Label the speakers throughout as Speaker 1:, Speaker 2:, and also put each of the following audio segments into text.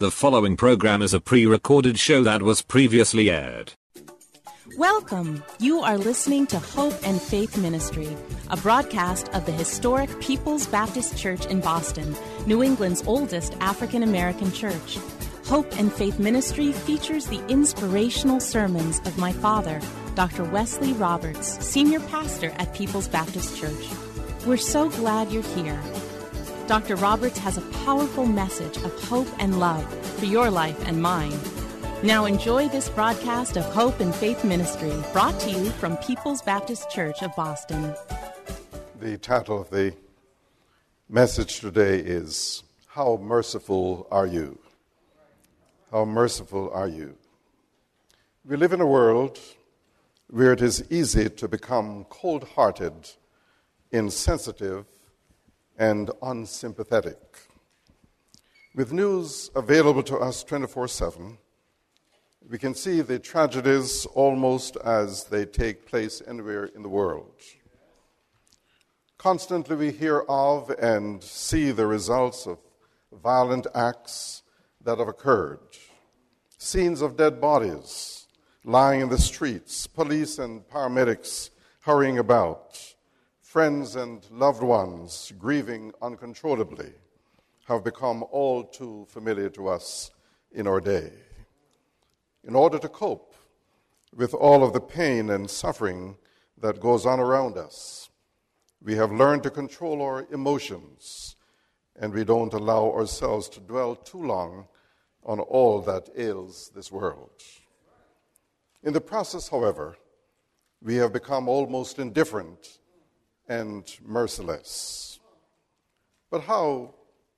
Speaker 1: The following program is a pre recorded show that was previously aired.
Speaker 2: Welcome. You are listening to Hope and Faith Ministry, a broadcast of the historic People's Baptist Church in Boston, New England's oldest African American church. Hope and Faith Ministry features the inspirational sermons of my father, Dr. Wesley Roberts, senior pastor at People's Baptist Church. We're so glad you're here. Dr. Roberts has a powerful message of hope and love for your life and mine. Now enjoy this broadcast of Hope and Faith Ministry, brought to you from People's Baptist Church of Boston.
Speaker 3: The title of the message today is How Merciful Are You? How merciful are you? We live in a world where it is easy to become cold hearted, insensitive, and unsympathetic. With news available to us 24 7, we can see the tragedies almost as they take place anywhere in the world. Constantly, we hear of and see the results of violent acts that have occurred scenes of dead bodies lying in the streets, police and paramedics hurrying about, friends and loved ones grieving uncontrollably have become all too familiar to us in our day. In order to cope with all of the pain and suffering that goes on around us, we have learned to control our emotions and we don't allow ourselves to dwell too long on all that ails this world. In the process, however, we have become almost indifferent and merciless. But how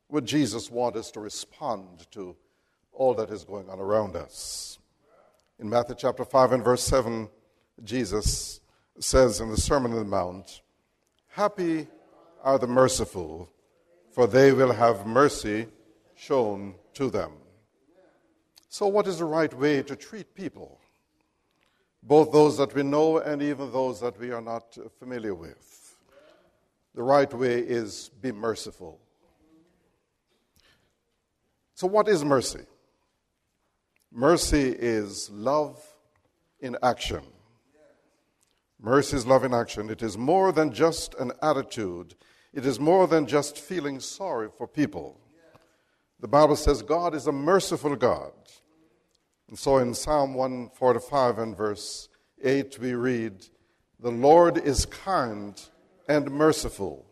Speaker 3: would Jesus want us to respond to all that is going on around us? In Matthew chapter 5 and verse 7, Jesus says in the Sermon on the Mount, Happy are the merciful, for they will have mercy shown to them. So, what is the right way to treat people? Both those that we know and even those that we are not familiar with. The right way is be merciful. So, what is mercy? Mercy is love in action. Mercy is love in action. It is more than just an attitude, it is more than just feeling sorry for people. The Bible says God is a merciful God. And so in Psalm 145 and verse 8, we read, The Lord is kind and merciful,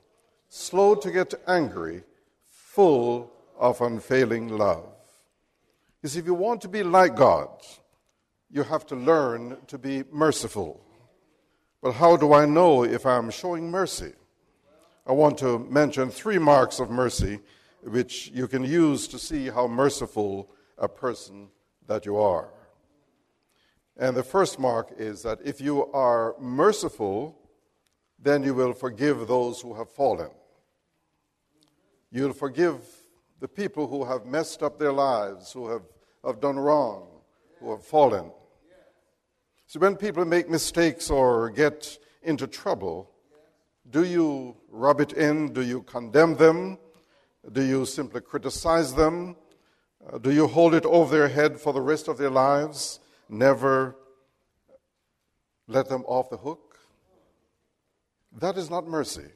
Speaker 3: slow to get angry, full of unfailing love. You see, if you want to be like God, you have to learn to be merciful. But how do I know if I'm showing mercy? I want to mention three marks of mercy which you can use to see how merciful a person that you are. And the first mark is that if you are merciful, then you will forgive those who have fallen. You'll forgive the people who have messed up their lives, who have, have done wrong, who have fallen. So when people make mistakes or get into trouble, do you rub it in? Do you condemn them? Do you simply criticize them? Uh, do you hold it over their head for the rest of their lives? Never let them off the hook? That is not mercy.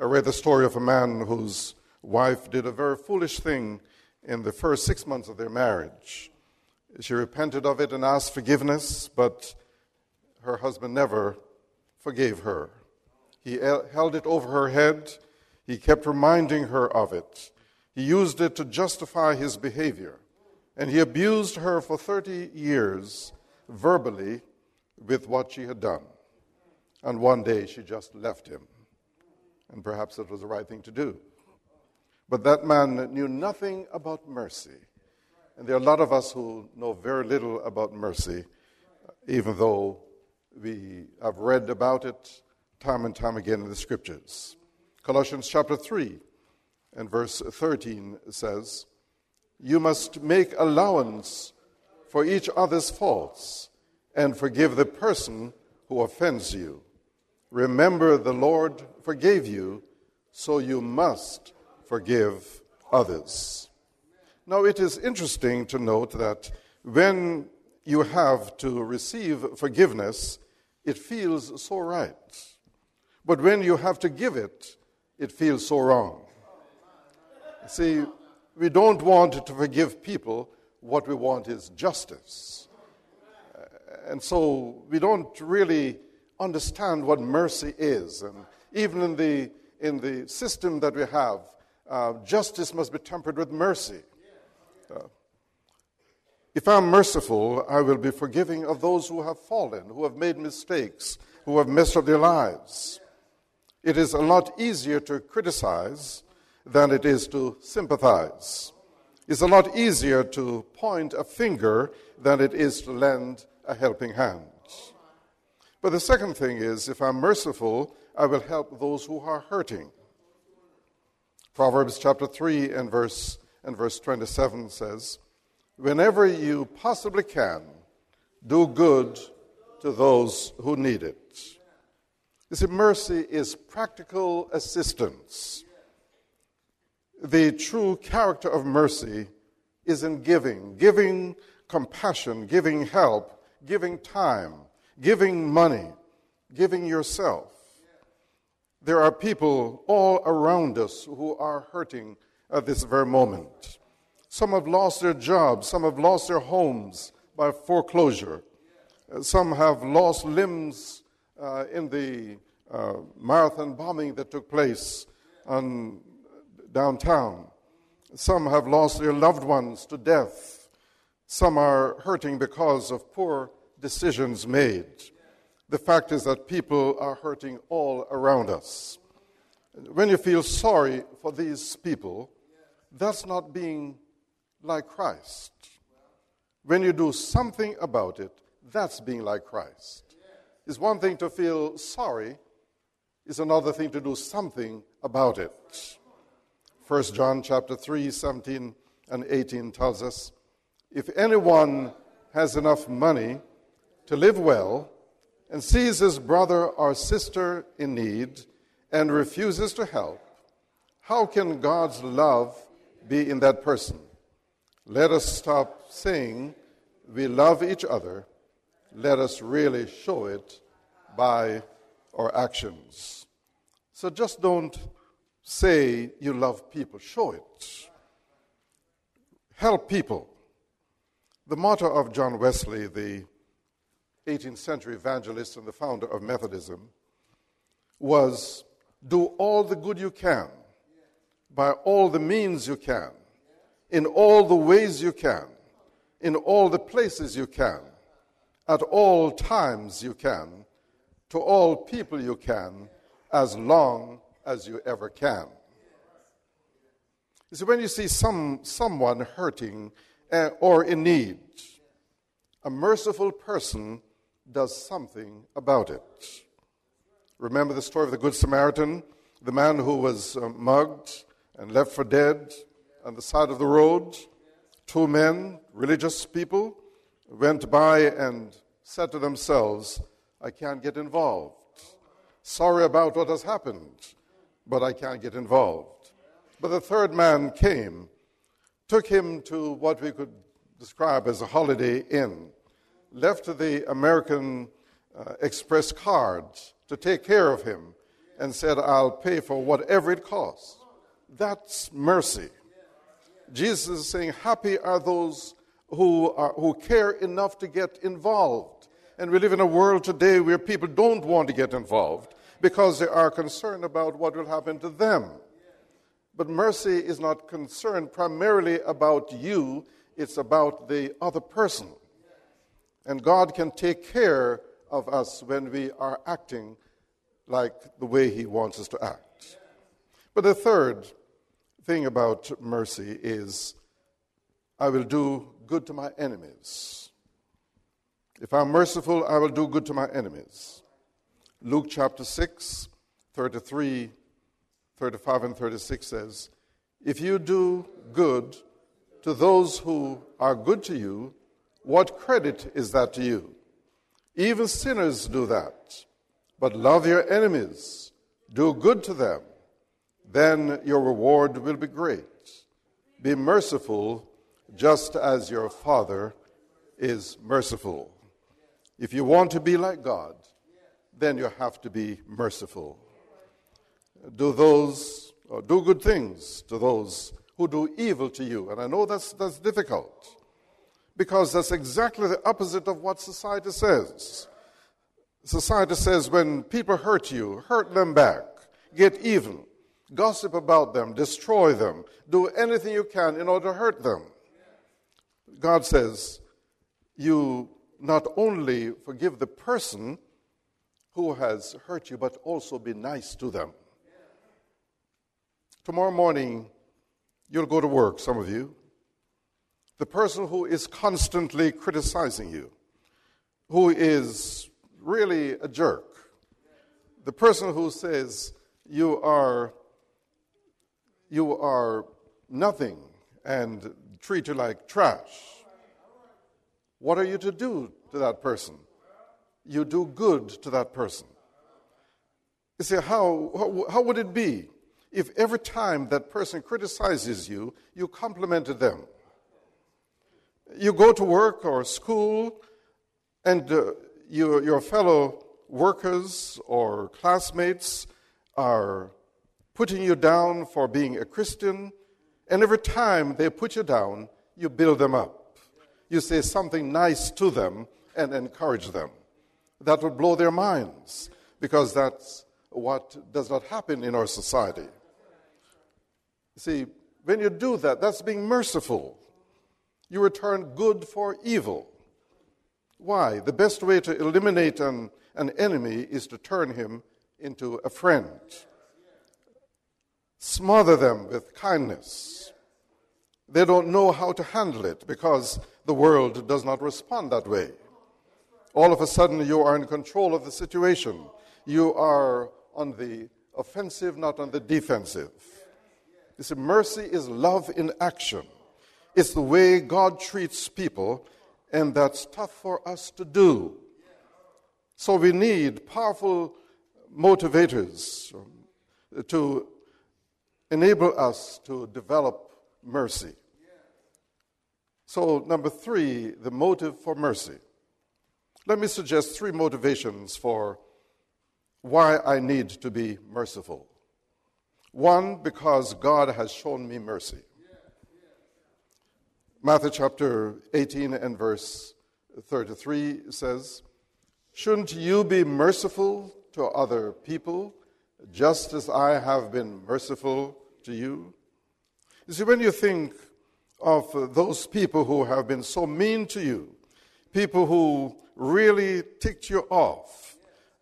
Speaker 3: I read the story of a man whose wife did a very foolish thing in the first six months of their marriage. She repented of it and asked forgiveness, but her husband never forgave her. He held it over her head he kept reminding her of it. He used it to justify his behavior. And he abused her for 30 years verbally with what she had done. And one day she just left him. And perhaps it was the right thing to do. But that man knew nothing about mercy. And there are a lot of us who know very little about mercy, even though we have read about it time and time again in the scriptures. Colossians chapter 3 and verse 13 says, You must make allowance for each other's faults and forgive the person who offends you. Remember, the Lord forgave you, so you must forgive others. Now, it is interesting to note that when you have to receive forgiveness, it feels so right. But when you have to give it, it feels so wrong. See, we don't want to forgive people, what we want is justice. And so we don't really understand what mercy is. And even in the, in the system that we have, uh, justice must be tempered with mercy. Uh, if I'm merciful, I will be forgiving of those who have fallen, who have made mistakes, who have messed up their lives. It is a lot easier to criticize than it is to sympathize. It's a lot easier to point a finger than it is to lend a helping hand. But the second thing is if I'm merciful, I will help those who are hurting. Proverbs chapter 3 and verse, and verse 27 says, Whenever you possibly can, do good to those who need it. You see, mercy is practical assistance. The true character of mercy is in giving, giving compassion, giving help, giving time, giving money, giving yourself. There are people all around us who are hurting at this very moment. Some have lost their jobs, some have lost their homes by foreclosure, some have lost limbs uh, in the uh, marathon bombing that took place on downtown. Some have lost their loved ones to death. Some are hurting because of poor decisions made. The fact is that people are hurting all around us. When you feel sorry for these people, that's not being like Christ. When you do something about it, that's being like Christ. It's one thing to feel sorry, it's another thing to do something about it. 1 John chapter 3, 17 and 18 tells us if anyone has enough money to live well and sees his brother or sister in need and refuses to help, how can God's love be in that person? Let us stop saying we love each other. Let us really show it by our actions. So just don't say you love people, show it. Help people. The motto of John Wesley, the 18th century evangelist and the founder of Methodism, was do all the good you can, by all the means you can, in all the ways you can, in all the places you can, at all times you can, to all people you can, as long as you ever can. You see, when you see some, someone hurting uh, or in need, a merciful person does something about it. Remember the story of the Good Samaritan, the man who was uh, mugged and left for dead on the side of the road? Two men, religious people, went by and said to themselves, I can't get involved. Sorry about what has happened but I can't get involved. But the third man came, took him to what we could describe as a holiday inn, left the American uh, Express cards to take care of him, and said, I'll pay for whatever it costs. That's mercy. Jesus is saying, Happy are those who, are, who care enough to get involved. And we live in a world today where people don't want to get involved because they are concerned about what will happen to them. But mercy is not concerned primarily about you, it's about the other person. And God can take care of us when we are acting like the way He wants us to act. But the third thing about mercy is I will do good to my enemies. If I'm merciful, I will do good to my enemies. Luke chapter 6, 33, 35, and 36 says, If you do good to those who are good to you, what credit is that to you? Even sinners do that. But love your enemies, do good to them, then your reward will be great. Be merciful just as your Father is merciful. If you want to be like God, then you have to be merciful. Do those, or do good things to those who do evil to you. And I know that's, that's difficult because that's exactly the opposite of what society says. Society says when people hurt you, hurt them back, get even, gossip about them, destroy them, do anything you can in order to hurt them. God says, you not only forgive the person who has hurt you, but also be nice to them. Tomorrow morning, you'll go to work, some of you. The person who is constantly criticizing you, who is really a jerk, the person who says you are, you are nothing and treat you like trash. What are you to do to that person? You do good to that person. You see, how, how, how would it be if every time that person criticizes you, you complimented them? You go to work or school, and uh, you, your fellow workers or classmates are putting you down for being a Christian, and every time they put you down, you build them up you say something nice to them and encourage them. That would blow their minds because that's what does not happen in our society. See, when you do that, that's being merciful. You return good for evil. Why? The best way to eliminate an, an enemy is to turn him into a friend. Smother them with kindness. They don't know how to handle it because the world does not respond that way. All of a sudden, you are in control of the situation. You are on the offensive, not on the defensive. You see, mercy is love in action. It's the way God treats people, and that's tough for us to do. So we need powerful motivators to enable us to develop mercy. So, number three, the motive for mercy. Let me suggest three motivations for why I need to be merciful. One, because God has shown me mercy. Matthew chapter 18 and verse 33 says, Shouldn't you be merciful to other people just as I have been merciful to you? You see, when you think of those people who have been so mean to you, people who really ticked you off.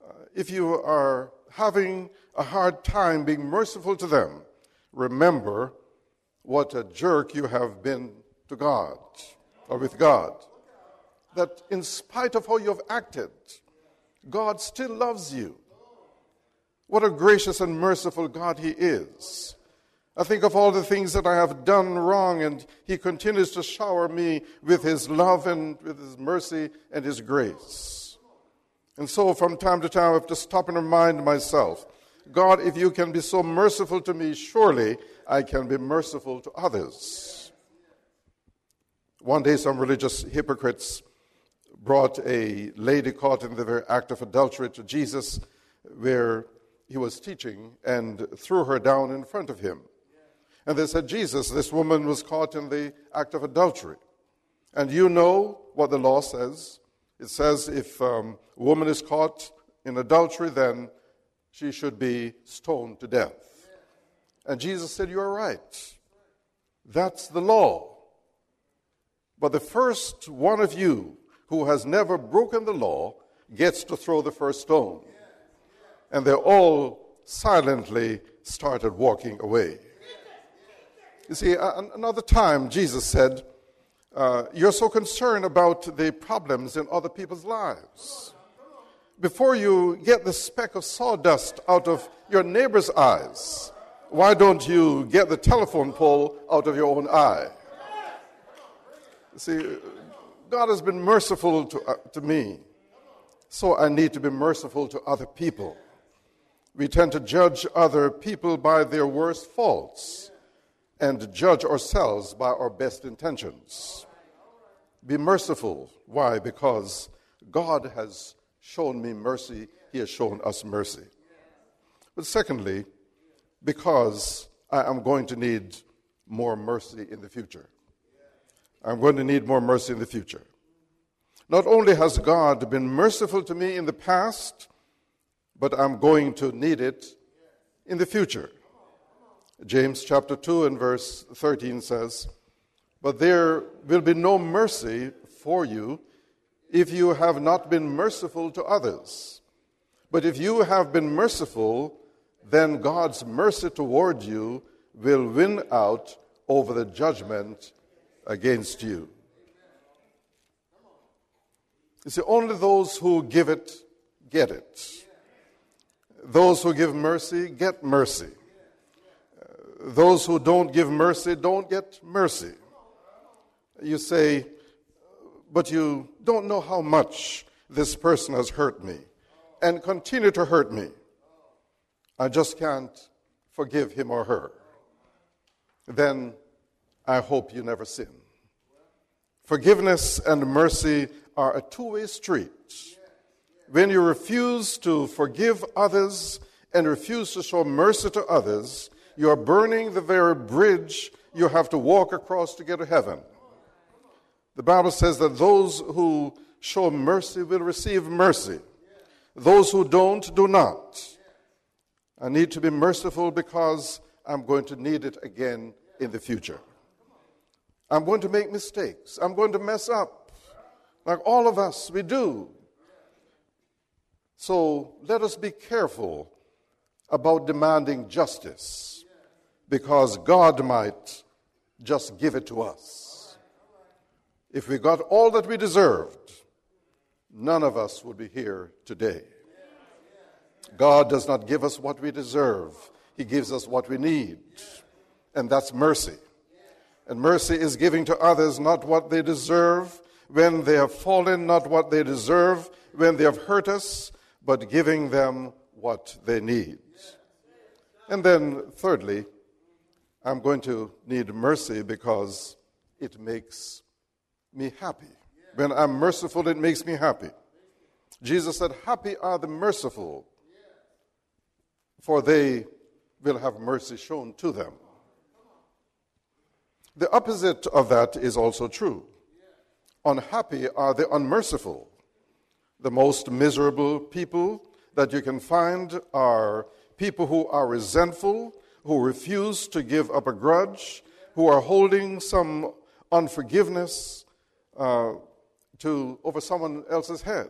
Speaker 3: Uh, if you are having a hard time being merciful to them, remember what a jerk you have been to God or with God. That in spite of how you have acted, God still loves you. What a gracious and merciful God He is. I think of all the things that I have done wrong, and He continues to shower me with His love and with His mercy and His grace. And so, from time to time, I have to stop and remind myself God, if you can be so merciful to me, surely I can be merciful to others. One day, some religious hypocrites brought a lady caught in the very act of adultery to Jesus, where he was teaching, and threw her down in front of him. And they said, Jesus, this woman was caught in the act of adultery. And you know what the law says. It says if um, a woman is caught in adultery, then she should be stoned to death. And Jesus said, You're right. That's the law. But the first one of you who has never broken the law gets to throw the first stone. And they all silently started walking away. You see, another time Jesus said, uh, You're so concerned about the problems in other people's lives. Before you get the speck of sawdust out of your neighbor's eyes, why don't you get the telephone pole out of your own eye? See, God has been merciful to, uh, to me, so I need to be merciful to other people. We tend to judge other people by their worst faults and judge ourselves by our best intentions. Be merciful. Why? Because God has shown me mercy, He has shown us mercy. But secondly, because I am going to need more mercy in the future. I'm going to need more mercy in the future. Not only has God been merciful to me in the past, but I'm going to need it in the future. James chapter 2 and verse 13 says, But there will be no mercy for you if you have not been merciful to others. But if you have been merciful, then God's mercy toward you will win out over the judgment against you. You see, only those who give it get it. Those who give mercy get mercy. Those who don't give mercy don't get mercy. You say, but you don't know how much this person has hurt me and continue to hurt me. I just can't forgive him or her. Then I hope you never sin. Forgiveness and mercy are a two way street. When you refuse to forgive others and refuse to show mercy to others, you are burning the very bridge you have to walk across to get to heaven. The Bible says that those who show mercy will receive mercy, those who don't, do not. I need to be merciful because I'm going to need it again in the future. I'm going to make mistakes. I'm going to mess up. Like all of us, we do. So let us be careful about demanding justice because God might just give it to us. If we got all that we deserved, none of us would be here today. God does not give us what we deserve, He gives us what we need, and that's mercy. And mercy is giving to others not what they deserve when they have fallen, not what they deserve when they have hurt us, but giving them what they need. And then, thirdly, I'm going to need mercy because it makes me happy. When I'm merciful, it makes me happy. Jesus said, Happy are the merciful, for they will have mercy shown to them. The opposite of that is also true. Unhappy are the unmerciful. The most miserable people that you can find are people who are resentful, who refuse to give up a grudge, who are holding some unforgiveness uh, to, over someone else's head.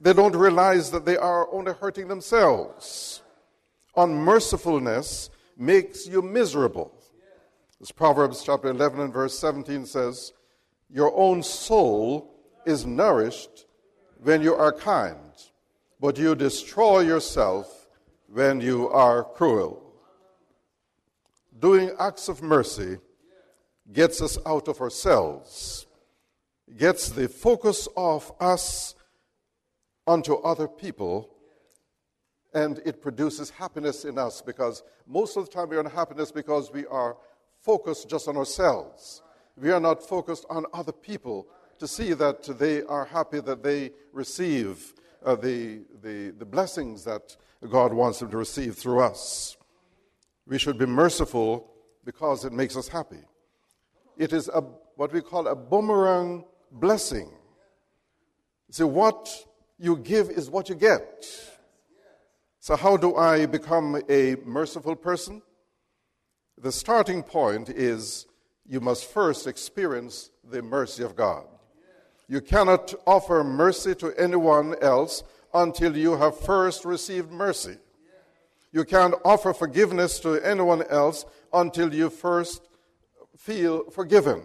Speaker 3: They don't realize that they are only hurting themselves. Unmercifulness makes you miserable. As Proverbs chapter 11 and verse 17 says, Your own soul is nourished when you are kind, but you destroy yourself when you are cruel. Doing acts of mercy gets us out of ourselves, gets the focus of us onto other people, and it produces happiness in us because most of the time we are in happiness because we are focused just on ourselves. We are not focused on other people to see that they are happy that they receive uh, the, the, the blessings that God wants them to receive through us. We should be merciful because it makes us happy. It is a, what we call a boomerang blessing. See, what you give is what you get. So, how do I become a merciful person? The starting point is you must first experience the mercy of God. You cannot offer mercy to anyone else until you have first received mercy. You can't offer forgiveness to anyone else until you first feel forgiven.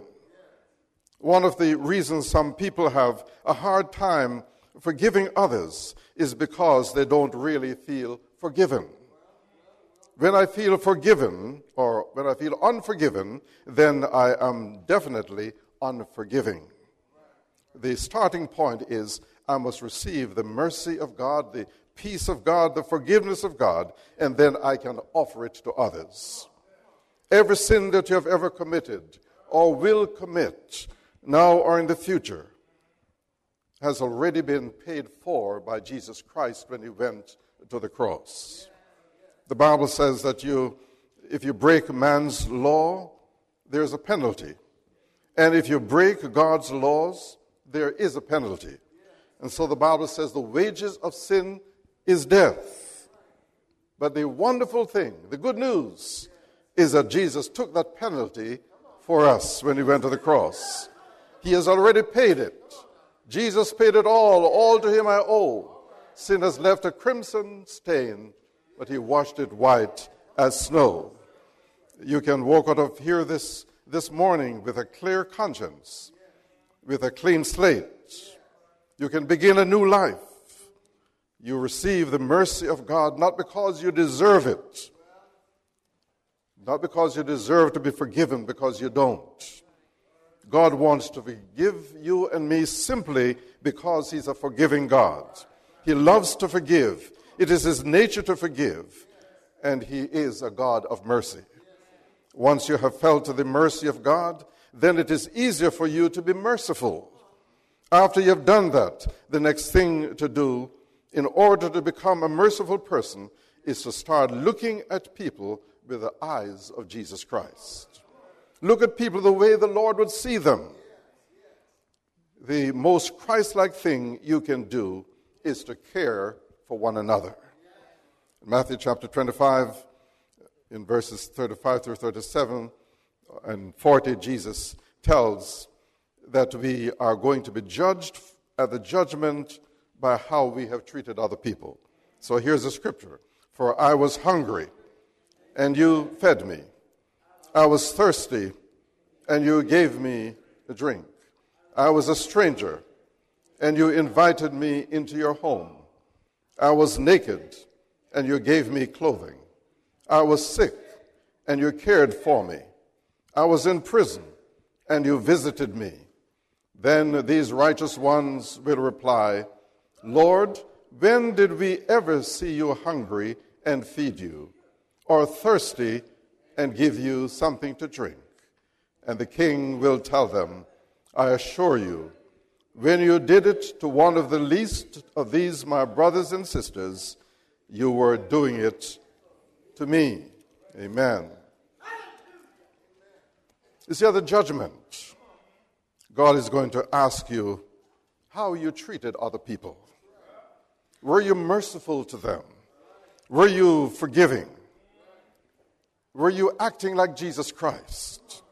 Speaker 3: One of the reasons some people have a hard time forgiving others is because they don't really feel forgiven. When I feel forgiven, or when I feel unforgiven, then I am definitely unforgiving. The starting point is I must receive the mercy of God, the peace of God, the forgiveness of God, and then I can offer it to others. Every sin that you have ever committed or will commit, now or in the future, has already been paid for by Jesus Christ when he went to the cross. The Bible says that you, if you break man's law, there's a penalty. And if you break God's laws, there is a penalty. And so the Bible says the wages of sin is death. But the wonderful thing, the good news, is that Jesus took that penalty for us when he went to the cross. He has already paid it. Jesus paid it all. All to him I owe. Sin has left a crimson stain, but he washed it white as snow. You can walk out of here this, this morning with a clear conscience, with a clean slate. You can begin a new life. You receive the mercy of God not because you deserve it, not because you deserve to be forgiven, because you don't. God wants to forgive you and me simply because He's a forgiving God. He loves to forgive. It is His nature to forgive, and He is a God of mercy. Once you have felt the mercy of God, then it is easier for you to be merciful. After you have done that, the next thing to do in order to become a merciful person is to start looking at people with the eyes of Jesus Christ. Look at people the way the Lord would see them. The most Christ like thing you can do is to care for one another. In Matthew chapter 25, in verses 35 through 37 and 40, Jesus tells that we are going to be judged at the judgment by how we have treated other people. So here's the scripture For I was hungry, and you fed me. I was thirsty, and you gave me a drink. I was a stranger, and you invited me into your home. I was naked, and you gave me clothing. I was sick, and you cared for me. I was in prison, and you visited me. Then these righteous ones will reply, Lord, when did we ever see you hungry and feed you, or thirsty and give you something to drink? And the king will tell them, I assure you, when you did it to one of the least of these, my brothers and sisters, you were doing it to me. Amen. You see, at the judgment, God is going to ask you how you treated other people. Were you merciful to them? Were you forgiving? Were you acting like Jesus Christ?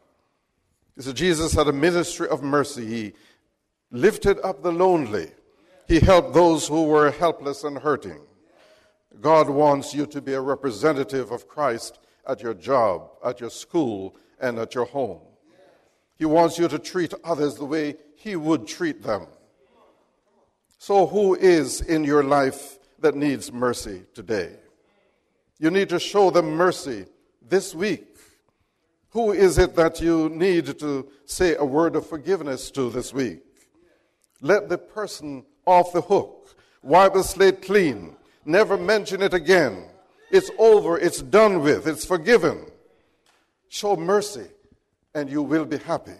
Speaker 3: You see, Jesus had a ministry of mercy. He lifted up the lonely, He helped those who were helpless and hurting. God wants you to be a representative of Christ at your job, at your school, and at your home. He wants you to treat others the way He would treat them. So, who is in your life that needs mercy today? You need to show them mercy this week. Who is it that you need to say a word of forgiveness to this week? Let the person off the hook. Wipe the slate clean. Never mention it again. It's over. It's done with. It's forgiven. Show mercy, and you will be happy.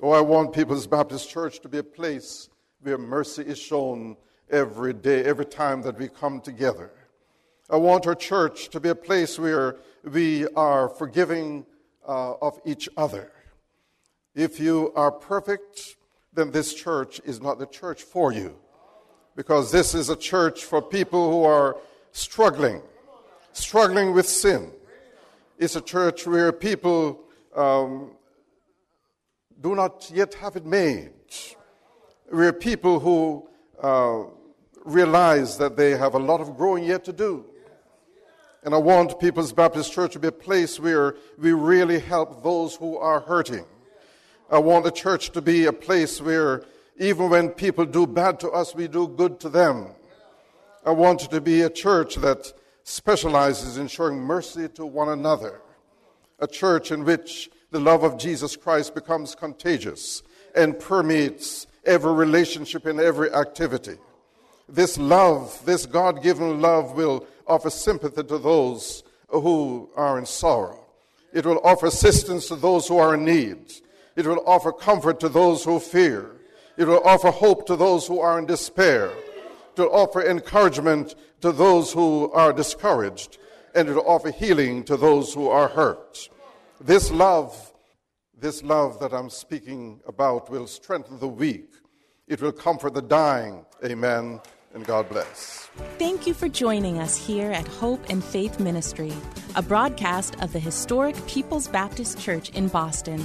Speaker 3: Oh, I want People's Baptist Church to be a place where mercy is shown every day, every time that we come together. I want our church to be a place where we are forgiving uh, of each other. If you are perfect, then this church is not the church for you. Because this is a church for people who are struggling, struggling with sin. It's a church where people um, do not yet have it made. We're people who uh, realize that they have a lot of growing yet to do. And I want People's Baptist Church to be a place where we really help those who are hurting. I want the church to be a place where even when people do bad to us, we do good to them. I want it to be a church that specializes in showing mercy to one another. A church in which the love of Jesus Christ becomes contagious and permeates every relationship and every activity. This love, this God given love, will offer sympathy to those who are in sorrow. It will offer assistance to those who are in need. It will offer comfort to those who fear. It will offer hope to those who are in despair. It will offer encouragement to those who are discouraged. And it will offer healing to those who are hurt. This love, this love that I'm speaking about will strengthen the weak. It will comfort the dying. Amen. And God bless.
Speaker 2: Thank you for joining us here at Hope and Faith Ministry, a broadcast of the historic People's Baptist Church in Boston.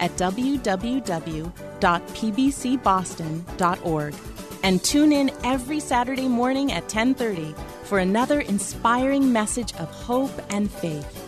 Speaker 2: at www.pbcboston.org and tune in every Saturday morning at 10:30 for another inspiring message of hope and faith.